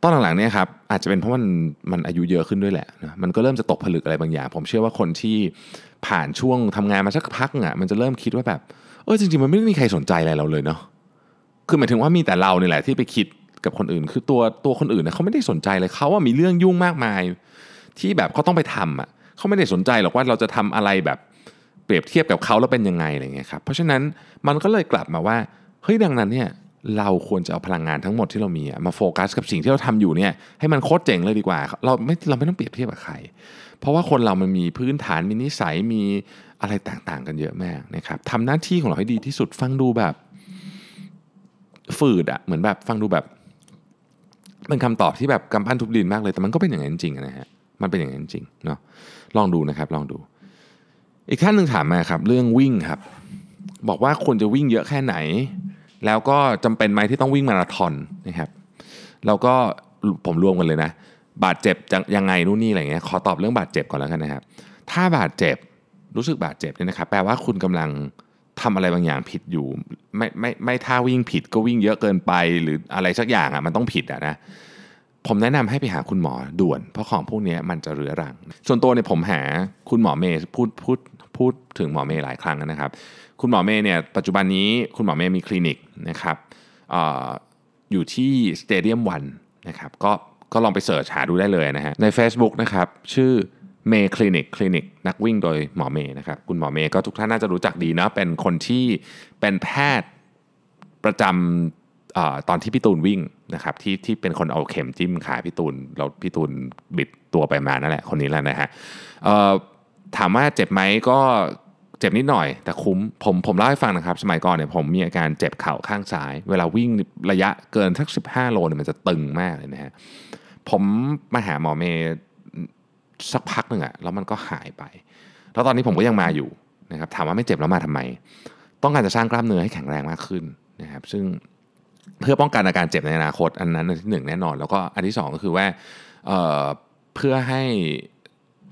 ตอนหลังๆเนี่ยครับอาจจะเป็นเพราะมันมันอายุเยอะขึ้นด้วยแหละนะมันก็เริ่มจะตกผลึกอะไรบางอย่าง ผมเชื่อว่าคนที่ผ่านช่วงทำงานมาสักพักอะมันจะเริ่มคิดว่าแบบเออจริงๆมันไม่ได้มีใครสนใจอะไรเราเลยเนาะคือหมายถึงว่ามีแต่เราเนี่ยแหละที่ไปคิดกับคนอื่น คือตัวตัวคนอื่นเนี่ยเขาไม่ได้สนใจเลยเขาว่ามีเรื่องยุ่งมากมาย ที่แบบเขาต้องไปทำอะ เขาไม่ได้สนใจหรอกว่าเราจะทำอะไรแบบเปรียบเทียบกับเขาแล้วเป็นยังไงอะไรเงี้ยครับเพราะฉะนั้นมันก็เลยกลับมาว่าเฮ้ยดังนั้นเนี่ยเราควรจะเอาพลังงานทั้งหมดที่เรามีมาโฟกัสกับสิ่งที่เราทำอยู่เนี่ยให้มันโคตรเจ๋งเลยดีกว่า เราไม่เราไม่ต้องเปรียบเทียบกับใคร เพราะว่าคนเรามันมีพื้นฐานมีนิสัยมีอะไรต่างๆ กันเยอะมากนะครับทำหน้าที่ของเราให้ดีที่สุดฟังดูแบบ ฝืดอะเหมือนแบบฟังดูแบบเป็นคำตอบที่แบบกำปั้นทุบดินมากเลยแต่มันก็เป็นอย่างนั้นจริงนะฮะมันเป็นอย่างนั้นจริงเนาะ ลองดูนะครับลองดู อีกท่านหนึ่งถามมาครับเรื่องวิ่งครับ บอกว่าควรจะวิ่งเยอะแค่ไหน แล้วก็จำเป็นไหมที่ต้องวิ่งมาราธอนนะครับแล้วก็ผมรวมกันเลยนะ บาดเจ็บยังไงนู่นนี่อะไรเงี้ยขอตอบเรื่องบาดเจ็บก่อนแล้วกันนะครับ ถ้าบาดเจ็บรู้สึกบาดเจ็บเนี่ยนะครับแปลว่าคุณกำลังทำอะไรบางอย่างผิดอยู่ ไม่ไม่ไม่ถ้าวิ่งผิดก็วิ่งเยอะเกินไปหรืออะไรสักอย่างอะมันต้องผิดอะนะ ผมแนะนำให้ไปหาคุณหมอด่วน เพราะของพวกนี้มันจะเรื้อรัง ส่วนตัวเนี่ยผมหาคุณหมอเมย์พูดพูดพูดถึงหมอเมย์หลายครั้งนะครับ คุณหมอเมย์เนี่ยปัจจุบันนี้คุณหมอเมย์มีคลินิกนะครับออยู่ที่สเตเดียมวันนะครับก็ก็ลองไปเสิร์ชหาดูได้เลยนะฮะใน Facebook นะครับชื่อเมย์คลินิกคลินิกนักวิ่งโดยหมอเมย์นะครับคุณหมอเมย์ก็ทุกท่านน่าจะรู้จักดีนะเป็นคนที่เป็นแพทย์ประจำ ตอนที่พี่ตูนวิ่งนะครับที่ที่เป็นคนเอาเข็มจิ้มขาพี่ตูนเราพี่ตูนบิดตัวไปมานั่นแหละคนนี้แหละนะฮะถามว่าเจ็บไหมก็เจ็บนิดหน่อย แต่คุ้มผมผมเล่าให้ฟังนะครับ สมัยก่อนเนี่ยผมมีอาการเจ็บเข่าข้างซ้าย เวลาวิ่งระยะเกินสัก 15 โลเนี่ยมันจะตึงมากเลยนะฮะผมมาหาหมอเมย์สักพักหนึ่งอะแล้วมันก็หายไป แล้วตอนนี้ผมก็ยังมาอยู่นะครับถามว่าไม่เจ็บแล้วมาทำไม ต้องการจะสร้างกล้ามเนื้อให้แข็งแรงมากขึ้นนะครับซึ่ง เพื่อป้องกันอาการเจ็บในอนาคตอันนั้นอันที่หนึ่งแน่นอน แล้วก็อันที่สองก็คือว่าเเพื่อให้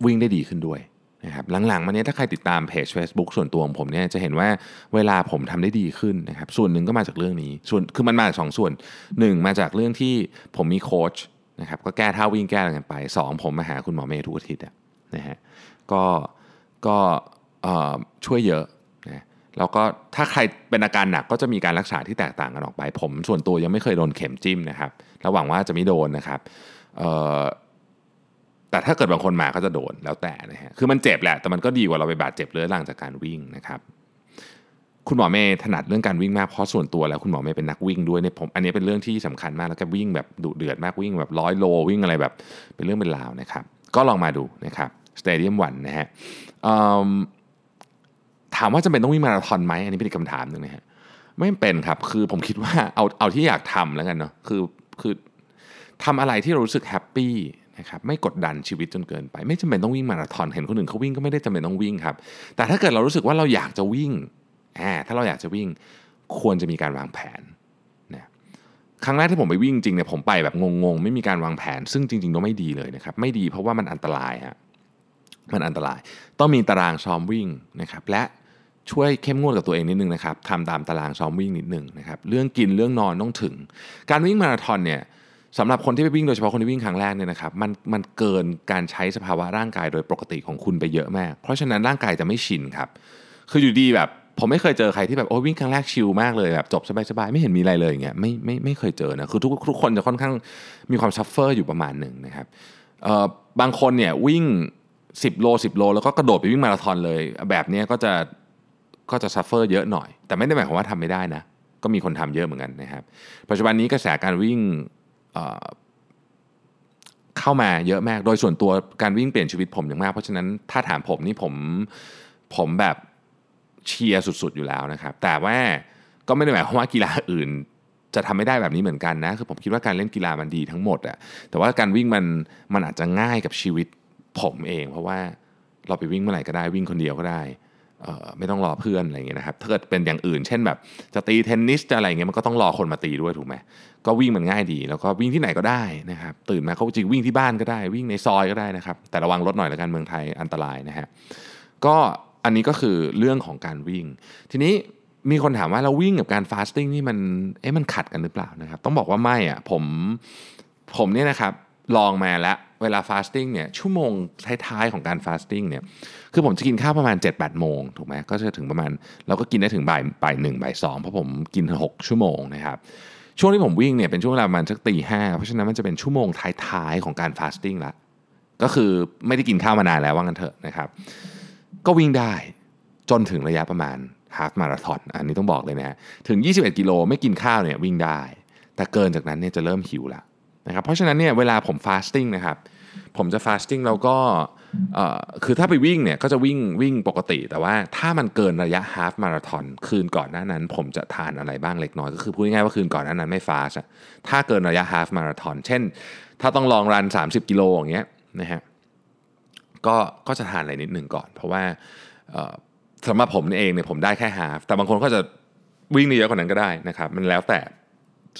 วิ่งได้ดีขึ้นด้วยนะครับหลังๆมานี้ยถ้าใครติดตามเพจ Facebook ส่วนตัวของผมเนี่ยจะเห็นว่าเวลาผมทำได้ดีขึ้นนะครับส่วนหนึ่งก็มาจากเรื่องนี้ส่วนคือมันมาจากสองส่วนหนึ่งมาจากเรื่องที่ผมมีโค้ชนะครับก็แก้ท่าวิ่งแก้อะไรกันไป 2 ผมมาหาคุณหมอเมย์ทุกอาทิตย์นะฮะก็ก็ช่วยเยอะ แล้วก็ถ้าใครเป็นอาการหนักก็จะมีการรักษาที่แตกต่างกันออกไป ผมส่วนตัวยังไม่เคยโดนเข็มจิ้มนะครับระหวังว่าจะไม่โดนนะครับแต่ถ้าเกิดบางคนมาก็จะโดนแล้วแต่นะฮะคือมันเจ็บแหละแต่มันก็ดีกว่าเราไปบาดเจ็บเรื้อรังจากการวิ่งนะครับคุณหมอเมย์ถนัดเรื่องการวิ่งมากเพราะส่วนตัวแล้วคุณหมอเมย์เป็นนักวิ่งด้วยเนี่ยผมอันนี้เป็นเรื่องที่สำคัญมากแล้วก็วิ่งแบบดุเดือดมากวิ่งแบบร้อยโลวิ่งอะไรแบบเป็นเรื่องเป็นราวนะครับก็ลองมาดูนะครับสเตเดียม one นะฮะ ถามว่าจะเป็นต้องวิ่งมาราธอนไหมอันนี้เป็นคำถามหนึ่งนะฮะไม่เป็นครับคือผมคิดว่าเอาเอาที่อยากทำแล้วกันเนาะคือคือทำอะไรที่เรารู้สึก happy นะครับไม่กดดันชีวิตจนเกินไป ไม่จำเป็นต้องวิ่งมาราธอนเห็นคนอื่นเขาวิ่งก็ไม่ได้จำเป็นต้องวิ่งครับ แต่ถ้าเกิดเรารู้สึกว่าเราอยากจะวิ่งอ่าถ้าเราอยากจะวิ่งควรจะมีการวางแผนนะครั้งแรกที่ผมไปวิ่งจริงเนี่ยผมไปแบบงงๆ ไม่มีการวางแผน ซึ่งจริงๆก็ไม่ดีเลยนะครับไม่ดีเพราะว่ามันอันตรายฮะมันอันตราย ต้องมีตารางซ้อมวิ่งนะครับและ ช่วยเข้มงวดกับตัวเองนิดนึงนะครับทำตามตารางซ้อมวิ่งนิดนึงนะครับเรื่องกินเรื่องนอนต้องถึง การวิ่งมาราธอนเนี่ยสำหรับคนที่ไปวิ่งโดยเฉพาะคนที่วิ่งครั้งแรกเนี่ยนะครับมันมันเกินการใช้สภาวะร่างกายโดยปกติของคุณไปเยอะมาก เพราะฉะนั้นร่างกายจะไม่ชินครับคืออยู่ดีแบบผมไม่เคยเจอใครที่แบบโอ้วิ่งครั้งแรก chill มากเลยแบบจบสบายๆไม่เห็นมีอะไรเลยอย่างเงี้ยไม่ไม่ไม่เคยเจอนะคือทุกทุกคนจะค่อนข้างมีความ suffer อยู่ประมาณหนึ่งนะครับเอ่อบางคนเนี่ยวิ่ง 10 โล 10 โล แล้วก็กระโดดไปวิ่งมาราธอนเลย แบบนี้ก็จะ ก็จะ suffer เยอะหน่อย แต่ไม่ได้หมายความว่าทำไม่ได้นะ ก็มีคนทำเยอะเหมือนกันนะครับ ปัจจุบันนี้กระแสการวิ่งเข้ามาเยอะมาก โดยส่วนตัวการวิ่งเปลี่ยนชีวิตผมอย่างมาก เพราะฉะนั้นถ้าถามผมนี่ผมผมแบบเชียร์สุดๆอยู่แล้วนะครับ แต่ว่าก็ไม่ได้หมายความว่ากีฬาอื่นจะทำไม่ได้แบบนี้เหมือนกันนะ คือผมคิดว่าการเล่นกีฬามันดีทั้งหมดอะแต่ว่าการวิ่งมันมันอาจจะง่ายกับชีวิตผมเอง เพราะว่าเราไปวิ่งเมื่อไหร่ก็ได้วิ่งคนเดียวก็ได้ ไม่ต้องรอเพื่อนอะไรเงี้ยนะครับถ้าเกิดเป็นอย่างอื่น เช่นแบบจะตีเทนนิสจะอะไรเงี้ยมันก็ต้องรอคนมาตีด้วยถูกไหมก็วิ่งมันง่ายดี แล้วก็วิ่งที่ไหนก็ได้นะครับตื่นมาเขาจริงวิ่งที่บ้านก็ได้ วิ่งในซอยก็ได้นะครับแต่ระวังรถหน่อยละกันเมืองไทยอันตรายนะฮะก็อันนี้ก็คือเรื่องของการวิ่ง ทีนี้มีคนถามว่าเราวิ่งกับการ fasting นี่มันเอ๊ะมันขัดกันหรือเปล่านะครับต้องบอกว่าไม่อะผมผมเนี่ยนะครับลองมาแล้ว เวลา fasting เนี่ยชั่วโมงท้ายๆของการ fasting เนี่ยคือผมจะกินข้าวประมาณ 7-8 โมงถูกไหมก็จะถึงประมาณเราก็กินได้ถึงบ่ายบ่ายหนึ่งบ่ายสองเพราะผมกิน 6 ชั่วโมงนะครับช่วงที่ผมวิ่งเนี่ยเป็นช่วงเวลาประมาณสักตีห้าเพราะฉะนั้นมันจะเป็นชั่วโมงท้ายๆของการ fasting ละก็คือไม่ได้กินข้าวมานานแล้วว่างั้นเถอะนะครับก็วิ่งได้จนถึงระยะประมาณ half marathon อันนี้ต้องบอกเลยนะถึง 21 กิโลไม่กินข้าวเนี่ยวิ่งได้ แต่เกินจากนั้นเนี่ยจะเริ่มหิวแล้ว นะครับเพราะฉะนั้นเนี่ยเวลาผม fasting นะครับผมจะ fasting แล้วก็คือถ้าไปวิ่งเนี่ยก็จะวิ่งวิ่งปกติ แต่ว่าถ้ามันเกินระยะฮาฟมาราทอนคืนก่อนหน้านั้น ผมจะทานอะไรบ้างเล็กน้อยก็คือพูดง่ายๆว่าคืนก่อนหน้านั้นไม่ฟาสถ้าเกินระยะฮาฟมาราทอนเช่น ถ้าต้องลองรัน 30 กิโลอย่างเงี้ยนะฮะก็ก็จะทานอะไรนิดหนึ่งก่อน เพราะว่าสำหรับผมเองเนี่ยผมได้แค่ฮาฟแต่บางคนก็จะวิ่งเยอะกว่านั้นก็ได้นะครับมันแล้วแต่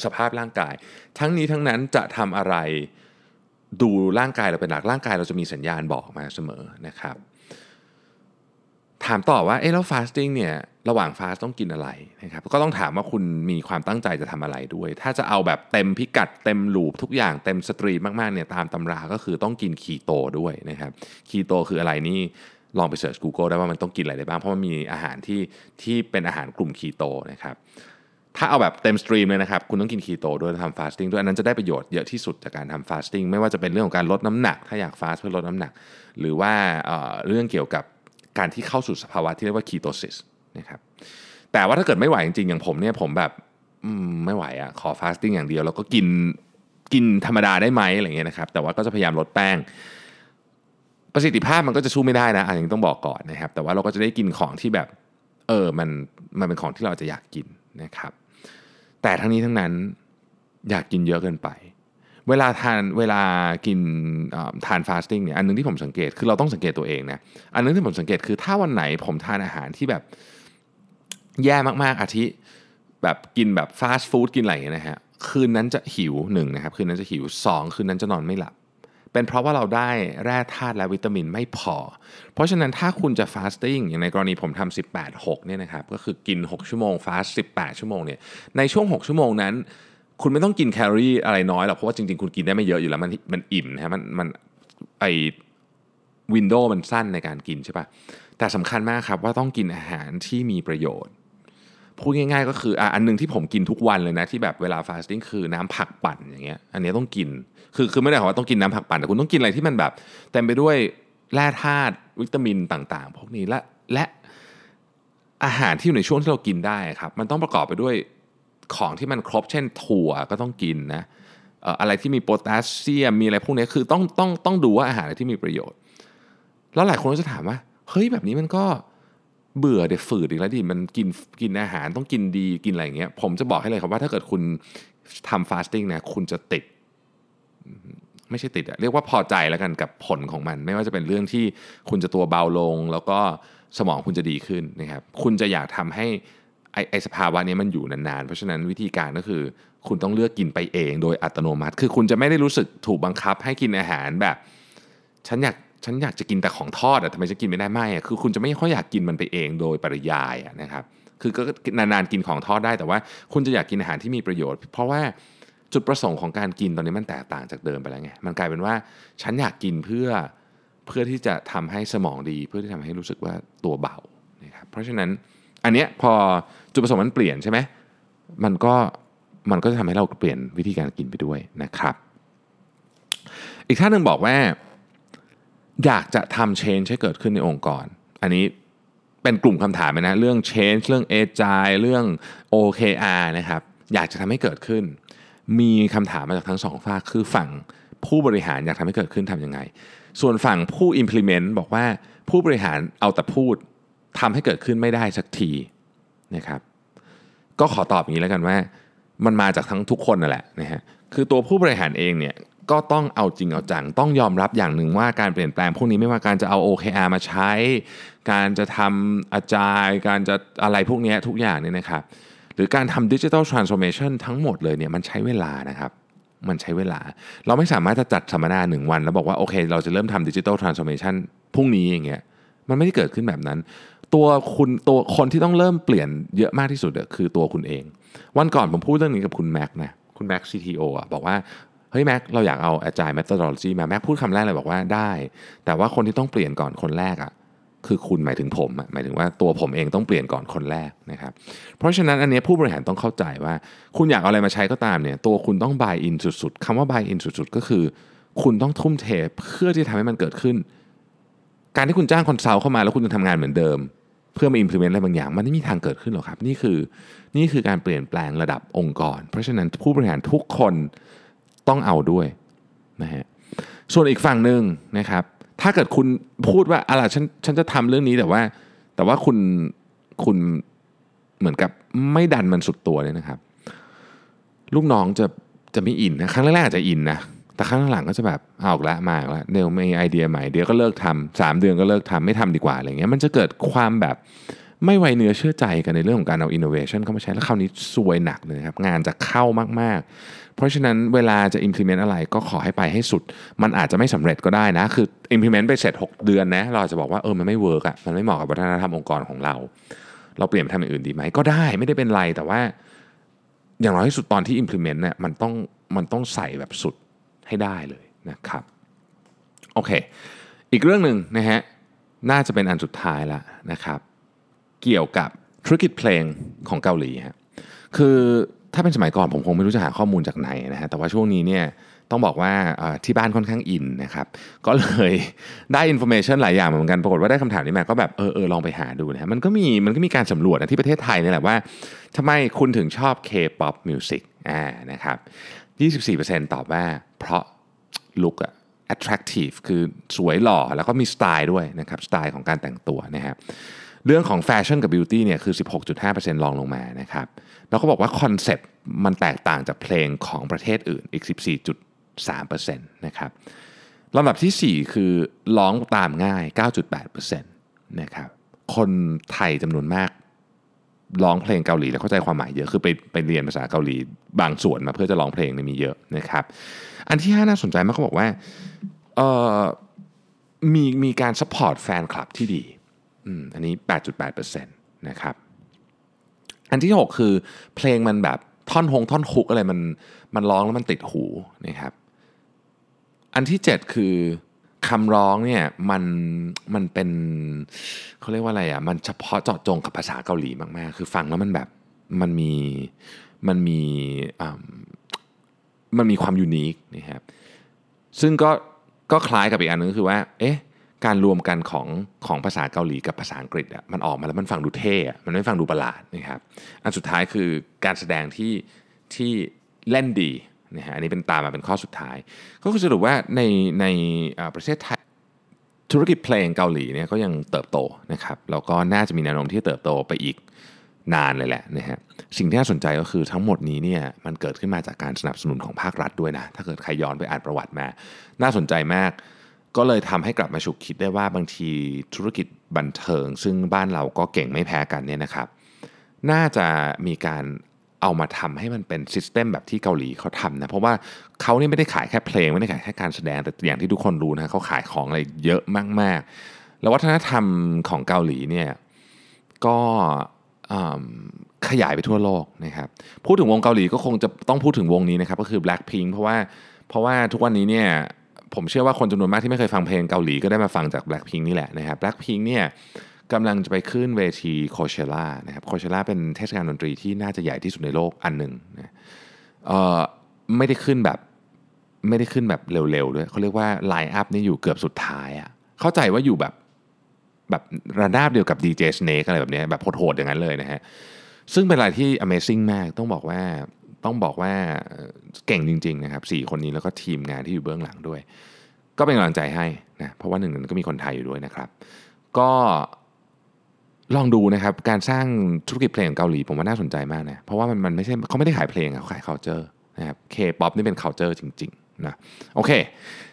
สภาพร่างกาย ทั้งนี้ทั้งนั้นจะทำอะไรดูร่างกายเราเป็นหลักร่างกายเราจะมีสัญญาณบอกมาเสมอนะครับ ถามต่อว่าเอ๊แล้ว fasting เนี่ยระหว่าง fast ต้องกินอะไรนะครับก็ต้องถามว่าคุณมีความตั้งใจจะทำอะไรด้วย ถ้าจะเอาแบบเต็มพิกัดเต็มรูปทุกอย่างเต็ม steam มากๆเนี่ยตามตำราก็คือต้องกินคีโตด้วยนะครับคีโตคืออะไรนี่ลองไป search Google ได้ว่ามันต้องกินอะไรได้บ้าง เพราะมันมีอาหารที่ที่เป็นอาหารกลุ่มคีโตนะครับ ถ้าเอาแบบเต็ม steam เลยนะครับ คุณต้องกินคีโตด้วยทำ fasting ด้วยอันนั้นจะได้ประโยชน์เยอะที่สุดจากการทำ fasting ไม่ว่าจะเป็นเรื่องของการลดน้ำหนัก ถ้าอยาก fast เพื่อลดน้ำหนัก หรือว่าเรื่องเกี่ยวกับการที่เข้าสู่สภาวะที่เรียกว่าคีโตซิสนะครับแต่ว่าถ้าเกิดไม่ไหวจริงๆอย่างผมเนี่ยผมแบบไม่ไหวอะ่ะขอฟาสติ้งอย่างเดียวแล้วก็กินกินธรรมดาได้ไหมอะไรเงี้ยนะครับแต่ว่าก็จะพยายามลดแป้ง ประสิทธิภาพมันก็จะสู้ไม่ได้นะอันนี้ต้องบอกก่อนนะครับแต่ว่าเราก็จะได้กินของที่แบบเออมันมันเป็นของที่เราจะอยากกิน นะครับ แต่ทั้งนี้ทั้งนั้นอยากกินเยอะเกินไป เวลาทานเวลากินทาน fasting เนี่ยอันนึงที่ผมสังเกตคือเราต้องสังเกตตัวเองนะอันนึงที่ผมสังเกตคือถ้าวันไหนผมทานอาหารที่แบบแย่มากๆอาทิแบบกินแบบฟาสต์ฟู้ดกินอะไรนะฮะคืนนั้นจะหิวหนึ่งนะครับคืนนั้นจะหิวสองคืนนั้นจะนอนไม่หลับ เป็นเพราะว่าเราได้แร่ธาตุและวิตามินไม่พอ เพราะฉะนั้นถ้าคุณจะ fasting อย่างในกรณีผมทำ18 6เนี่ยนะครับก็คือกิน 6 ชั่วโมง fast 18 ชั่วโมงเนี่ยในช่วง 6 ชั่วโมงนั้น คุณไม่ต้องกินแคลอรี่อะไรน้อยหรอกเพราะว่าจริงๆ คุณกินได้ไม่เยอะอยู่แล้วมันมันอิ่มนะฮะมันมันไอ window มันสั้นในการกินใช่ปะแต่สำคัญมากครับว่าต้องกินอาหารที่มีประโยชน์ พูดง่ายๆก็คืออะอันนึงที่ผมกินทุกวันเลยนะ ที่แบบเวลา fasting คือน้ำผักปั่นอย่างเงี้ยอันนี้ต้องกินคือคือไม่ได้บอกว่าต้องกินน้ำผักปั่นแต่คุณต้องกินอะไรที่มันแบบเต็มไปด้วยแร่ธาตุวิตามินต่างๆ พวกนี้แหละและอาหารที่อยู่ในช่วงที่เรากินได้ครับ มันต้องประกอบไปด้วยของที่มันครบเช่นถั่วก็ต้องกินนะอะไรที่มีโพแทสเซียมมีอะไรพวกนี้คือต้องต้องต้องดูว่าอาหารอะไรที่มีประโยชน์ แล้วหลายคนก็จะถามว่าเฮ้ยแบบนี้มันก็ เบื่อเดี๋ยวฝืดอีกแล้วดิมันกินกินอาหารต้องกินดีกินอะไรอย่างเงี้ยผมจะบอกให้เลยครับว่าถ้าเกิดคุณทำฟาสติ้งเนี่ยคุณจะติดไม่ใช่ติดอะเรียกว่าพอใจแล้วกันกับผลของมัน ไม่ว่าจะเป็นเรื่องที่คุณจะตัวเบาลง แล้วก็สมองคุณจะดีขึ้นนะครับคุณจะอยากทำให้ไอไอสภาวะนี้มันอยู่นานๆ เพราะฉะนั้นวิธีการก็คือ คุณต้องเลือกกินไปเองโดยอัตโนมัติ คือคุณจะไม่ได้รู้สึกถูกบังคับให้กินอาหารแบบ ฉันอยาก ฉันอยากจะกินแต่ของทอดอะทำไมจะกินไม่ได้ไม่อะคือคุณจะไม่ค่อยอยากกินมันไปเองโดยปริยายนะครับคือก็นานๆกินของทอดได้แต่ว่า คุณจะอยากกินอาหารที่มีประโยชน์ เพราะว่าจุดประสงค์ของการกินตอนนี้มันแตกต่างจากเดิมไปแล้วไงมันกลายเป็นว่าฉันอยากกินเพื่อเพื่อที่จะทำให้สมองดี เพื่อที่ทำให้รู้สึกว่าตัวเบานะครับเพราะฉะนั้นอันเนี้ยพอจุดประสงค์มันเปลี่ยนใช่ไหมมันก็มันก็จะทำให้เราเปลี่ยนวิธีการกินไปด้วยนะครับ อีกท่านหนึ่งบอกว่า อยากจะทำ change ให้เกิดขึ้นในองค์กร อันนี้เป็นกลุ่มคำถามนะเรื่อง change เรื่อง agile เรื่อง OKR นะครับอยากจะทำให้เกิดขึ้น มีคำถามมาจากทั้งสองฝ่ายคือฝั่งผู้บริหารอยากทำให้เกิดขึ้นทำยังไง ส่วนฝั่งผู้ implement บอกว่าผู้บริหารเอาแต่พูดทำให้เกิดขึ้นไม่ได้สักทีนะครับก็ขอตอบอย่างนี้แล้วกันว่า มันมาจากทั้งทุกคนนั่นแหละนะฮะคือตัวผู้บริหารเองเนี่ย ก็ต้องเอาจริงเอาจัง ต้องยอมรับอย่างหนึ่งว่าการเปลี่ยนแปลงพวกนี้ไม่ว่าการจะเอา OKR มาใช้ การจะทำอาจายการจะอะไรพวกนี้ทุกอย่างเนี่ยนะครับ หรือการทำดิจิทัลทรานส์โอมชันทั้งหมดเลยเนี่ยมันใช้เวลานะครับมันใช้เวลา เราไม่สามารถจะจัดสัมมนาหนึ่งวัน แล้วบอกว่าโอเค เราจะเริ่มทำดิจิทัลทรานส์โอมชันพรุ่งนี้อย่างเงี้ยมันไม่ได้เกิดขึ้นแบบนั้น ตัวคุณตัวคนที่ต้องเริ่มเปลี่ยนเยอะมากที่สุดคือตัวคุณเอง วันก่อนผมพูดเรื่องนี้กับคุณแม็กนะคุณแม็กซีทีโออะบอกว่า ฮ้ยแม็กเราอยากเอา agile methodology มาแม็กพูดคำแรกเลยบอกว่าได้ แต่ว่าคนที่ต้องเปลี่ยนก่อนคนแรกอะ่ะคือคุณหมายถึงผมหมายถึงว่าตัวผมเองต้องเปลี่ยนก่อนคนแรกนะครับ เพราะฉะนั้นอันนี้ผู้บริหารต้องเข้าใจว่า คุณอยากเอาอะไรมาใช้ก็ตามเนี่ยตัวคุณต้อง buy in สุดๆคำว่า buy in สุดๆ ก็คือ คุณต้องทุ่มเทเพื่อที่ทำให้มันเกิดขึ้น การที่คุณจ้างคอนซัลท์เข้ามาแล้วคุณจะทำงานเหมือนเดิม เพื่อมา implement อะไรบางอย่าง มันไม่มีทางเกิดขึ้นหรอกครับ นี่คือนี่คือการเปลี่ยนแปลงระดับองค์กร เพราะฉะนั้นผู้บริหารทุกคน ต้องเอาด้วยนะฮะส่วนอีกฝั่งหนึ่งนะครับ ถ้าเกิดคุณพูดว่าอะไรฉันฉันจะทำเรื่องนี้แต่ว่า แต่ว่าคุณคุณเหมือนกับไม่ดันมันสุดตัวเลยนะครับ ลูกน้องจะจะไม่อินนะครั้งแรกๆอาจจะอินนะแต่ครั้งหลังก็จะแบบเอาละมาแล้วเดี๋ยวมีไอเดียใหม่เดี๋ยวก็เลิกทำสามเดือนก็เลิกทำไม่ทำดีกว่าอะไรเงี้ยมันจะเกิดความแบบไม่ไว้เนื้อเชื่อใจกันในเรื่องของการเอาอินโนเวชันเข้ามาใช้แล้วคราวนี้ซวยหนักเลยครับ งานจะเข้ามาก เพราะฉะนั้นเวลาจะ implement อะไรก็ขอให้ไปให้สุด มันอาจจะไม่สำเร็จก็ได้นะ คือ implement ไปเสร็จ 6 เดือนนะ เราจะบอกว่าเออมันไม่เวิร์กอะมันไม่เหมาะกับวัฒนธรรมองค์กรของเรา เราเปลี่ยนไปทำอย่างอื่นดีไหมก็ได้ไม่ได้เป็นไรแต่ว่า อย่างน้อยที่สุดตอนที่ implement เนี่ยมันต้องมันต้องใส่แบบสุดให้ได้เลยนะครับโอเค อีกเรื่องหนึ่งนะฮะน่าจะเป็นอันสุดท้ายแล้วนะครับ เกี่ยวกับธุรกิจเพลงของเกาหลีฮะคือ ถ้าเป็นสมัยก่อนผมคงไม่รู้จะหาข้อมูลจากไหนนะฮะแต่ว่าช่วงนี้เนี่ยต้องบอกว่าที่บ้านค่อนข้างอินนะครับ ก็เลยได้ information หลายอย่างเหมือนกันปรากฏว่าได้คำถามนี้มาก็แบบเออเออลองไปหาดูนะฮะมันก็มีมันก็มีการสำรวจนะที่ประเทศไทยนี่แหละว่าทำไมคุณถึงชอบ K-POP music อ่านะครับ24%ตอบว่าเพราะ look อะ attractive คือสวยหล่อแล้วก็มีสไตล์ด้วยนะครับสไตล์ของการแต่งตัวนะครับเรื่องของแฟชั่นกับ beauty เนี่ยคือ 16.5%รองลงมานะครับ แล้วก็บอกว่า concept มันแตกต่างจากเพลงของประเทศอื่นอีก9.3%นะครับลำดับที่ 4 คือร้องตามง่าย 9.8%นะครับคนไทยจำนวนมากร้องเพลงเกาหลีแล้วเข้าใจความหมายเยอะคือไปไปเรียนภาษาเกาหลีบางส่วนมาเพื่อจะร้องเพลงนี่มีเยอะนะครับ อันที่ 5 น่าสนใจมากเขาบอกว่าเอ่อมีมีการ support แฟนคลับที่ดีอืมอันนี้ 8.8%นะครับ อันที่ 6 คือเพลงมันแบบท่อนฮงท่อนฮุกอะไรมันมันร้องแล้วมันติดหูนะครับ อันที่ 7 คือคำร้องเนี่ยมันมันเป็นเขาเรียกว่าอะไรอะมันเฉพาะเจาะจงกับภาษาเกาหลีมากๆ คือฟังแล้วมันแบบมันมีมันมีมันมีความยูนิคนะครับซึ่งก็ก็คล้ายกับอีกอันนึงคือว่า เอ๊ะ การรวมกันของของภาษาเกาหลีกับภาษาอังกฤษอะมันออกมาแล้วมันฟังดูเท่อะมันไม่ฟังดูประหลาดนะครับอันสุดท้ายคือการแสดงที่ที่เล่นดีนะฮะอันนี้เป็นตามมาเป็นข้อสุดท้าย ก็คือสรุปว่าในในประเทศไทยธุรกิจเพลงเกาหลีเนี่ยก็ยังเติบโตนะครับแล้วก็น่าจะมีแนวโน้มที่จะเติบโตไปอีกนานเลยแหละนะฮะสิ่งที่น่าสนใจก็คือทั้งหมดนี้เนี่ยมันเกิดขึ้นมาจากการสนับสนุนของภาครัฐด้วยนะถ้าเกิดใครย้อนไปอ่านประวัติมา น่าสนใจมาก ก็เลยทำให้กลับมาฉุกคิดได้ว่าบางทีธุรกิจบันเทิง ซึ่งบ้านเราก็เก่งไม่แพ้กันเนี่ยนะครับ น่าจะมีการเอามาทำให้มันเป็นซิสเต็มแบบที่เกาหลีเขาทำนะ เพราะว่าเขานี่ไม่ได้ขายแค่เพลง ไม่ได้ขายแค่การแสดงแต่อย่างที่ทุกคนรู้นะเขาขายของอะไรเยอะมากๆ แล้ววัฒนธรรมของเกาหลีเนี่ยก็ขยายไปทั่วโลกนะครับพูดถึงวงเกาหลีก็คงจะต้องพูดถึงวงนี้นะครับก็คือ Blackpink เพราะว่าเพราะว่าทุกวันนี้เนี่ย ผมเชื่อว่าคนจำนวนมากที่ไม่เคยฟังเพลงเกาหลีก็ได้มาฟังจาก Blackpink นี่แหละนะครับ Blackpink เนี่ยกำลังจะไปขึ้นเวทีโคเชล่านะครับโคเชล่าเป็นเทศกาลดนตรีที่น่าจะใหญ่ที่สุดในโลกอันหนึ่งนะเอ่อไม่ได้ขึ้นแบบไม่ได้ขึ้นแบบเร็วๆด้วยเขาเรียกว่าไลน์อัพนี่อยู่เกือบสุดท้ายอะเข้าใจว่าอยู่แบบแบบระนาบเดียวกับ DJ Snake อะไรแบบนี้แบบโหดๆอย่างนั้นเลยนะฮะซึ่งเป็นอะไรที่ Amazing มากต้องบอกว่า ต้องบอกว่าเก่งจริงๆนะครับสี่คนนี้แล้วก็ทีมงานที่อยู่เบื้องหลังด้วย ก็เป็นกำลังใจให้นะเพราะว่าหนึ่งนั้นก็มีคนไทยอยู่ด้วยนะครับ ก็ลองดูนะครับการสร้างธุรกิจเพลงของเกาหลีผมว่าน่าสนใจมากนะเพราะว่ามันมันไม่ใช่เขาไม่ได้ขายเพลงเขาขาย culture นะครับ K-pop นี่เป็น culture จริงๆนะโอเค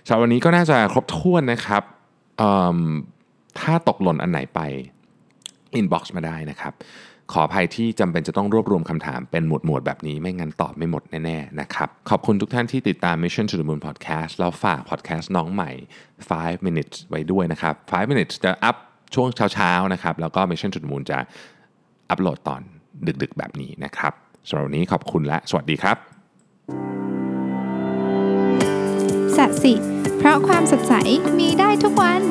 สำหรับวันนี้ก็น่าจะครบถ้วนนะครับถ้าตกหล่นอันไหนไป inbox มาได้นะครับ ขออภัยที่จำเป็นจะต้องรวบรวมคำถามเป็นหมวดหมวดแบบนี้ไม่งั้นตอบไม่หมดแน่ๆนะครับ ขอบคุณทุกท่านที่ติดตาม Mission to the Moon Podcast แล้วฝาก podcast น้องใหม่ 5 minutes ไว้ด้วยนะครับ 5 minutes จะอัพช่วงเช้าๆนะครับ แล้วก็ Mission to the Moon จะอัปโหลดตอนดึกๆแบบนี้นะครับสำหรับวันนี้ขอบคุณและสวัสดีครับสัสิ เพราะความสดใสมีได้ทุกวัน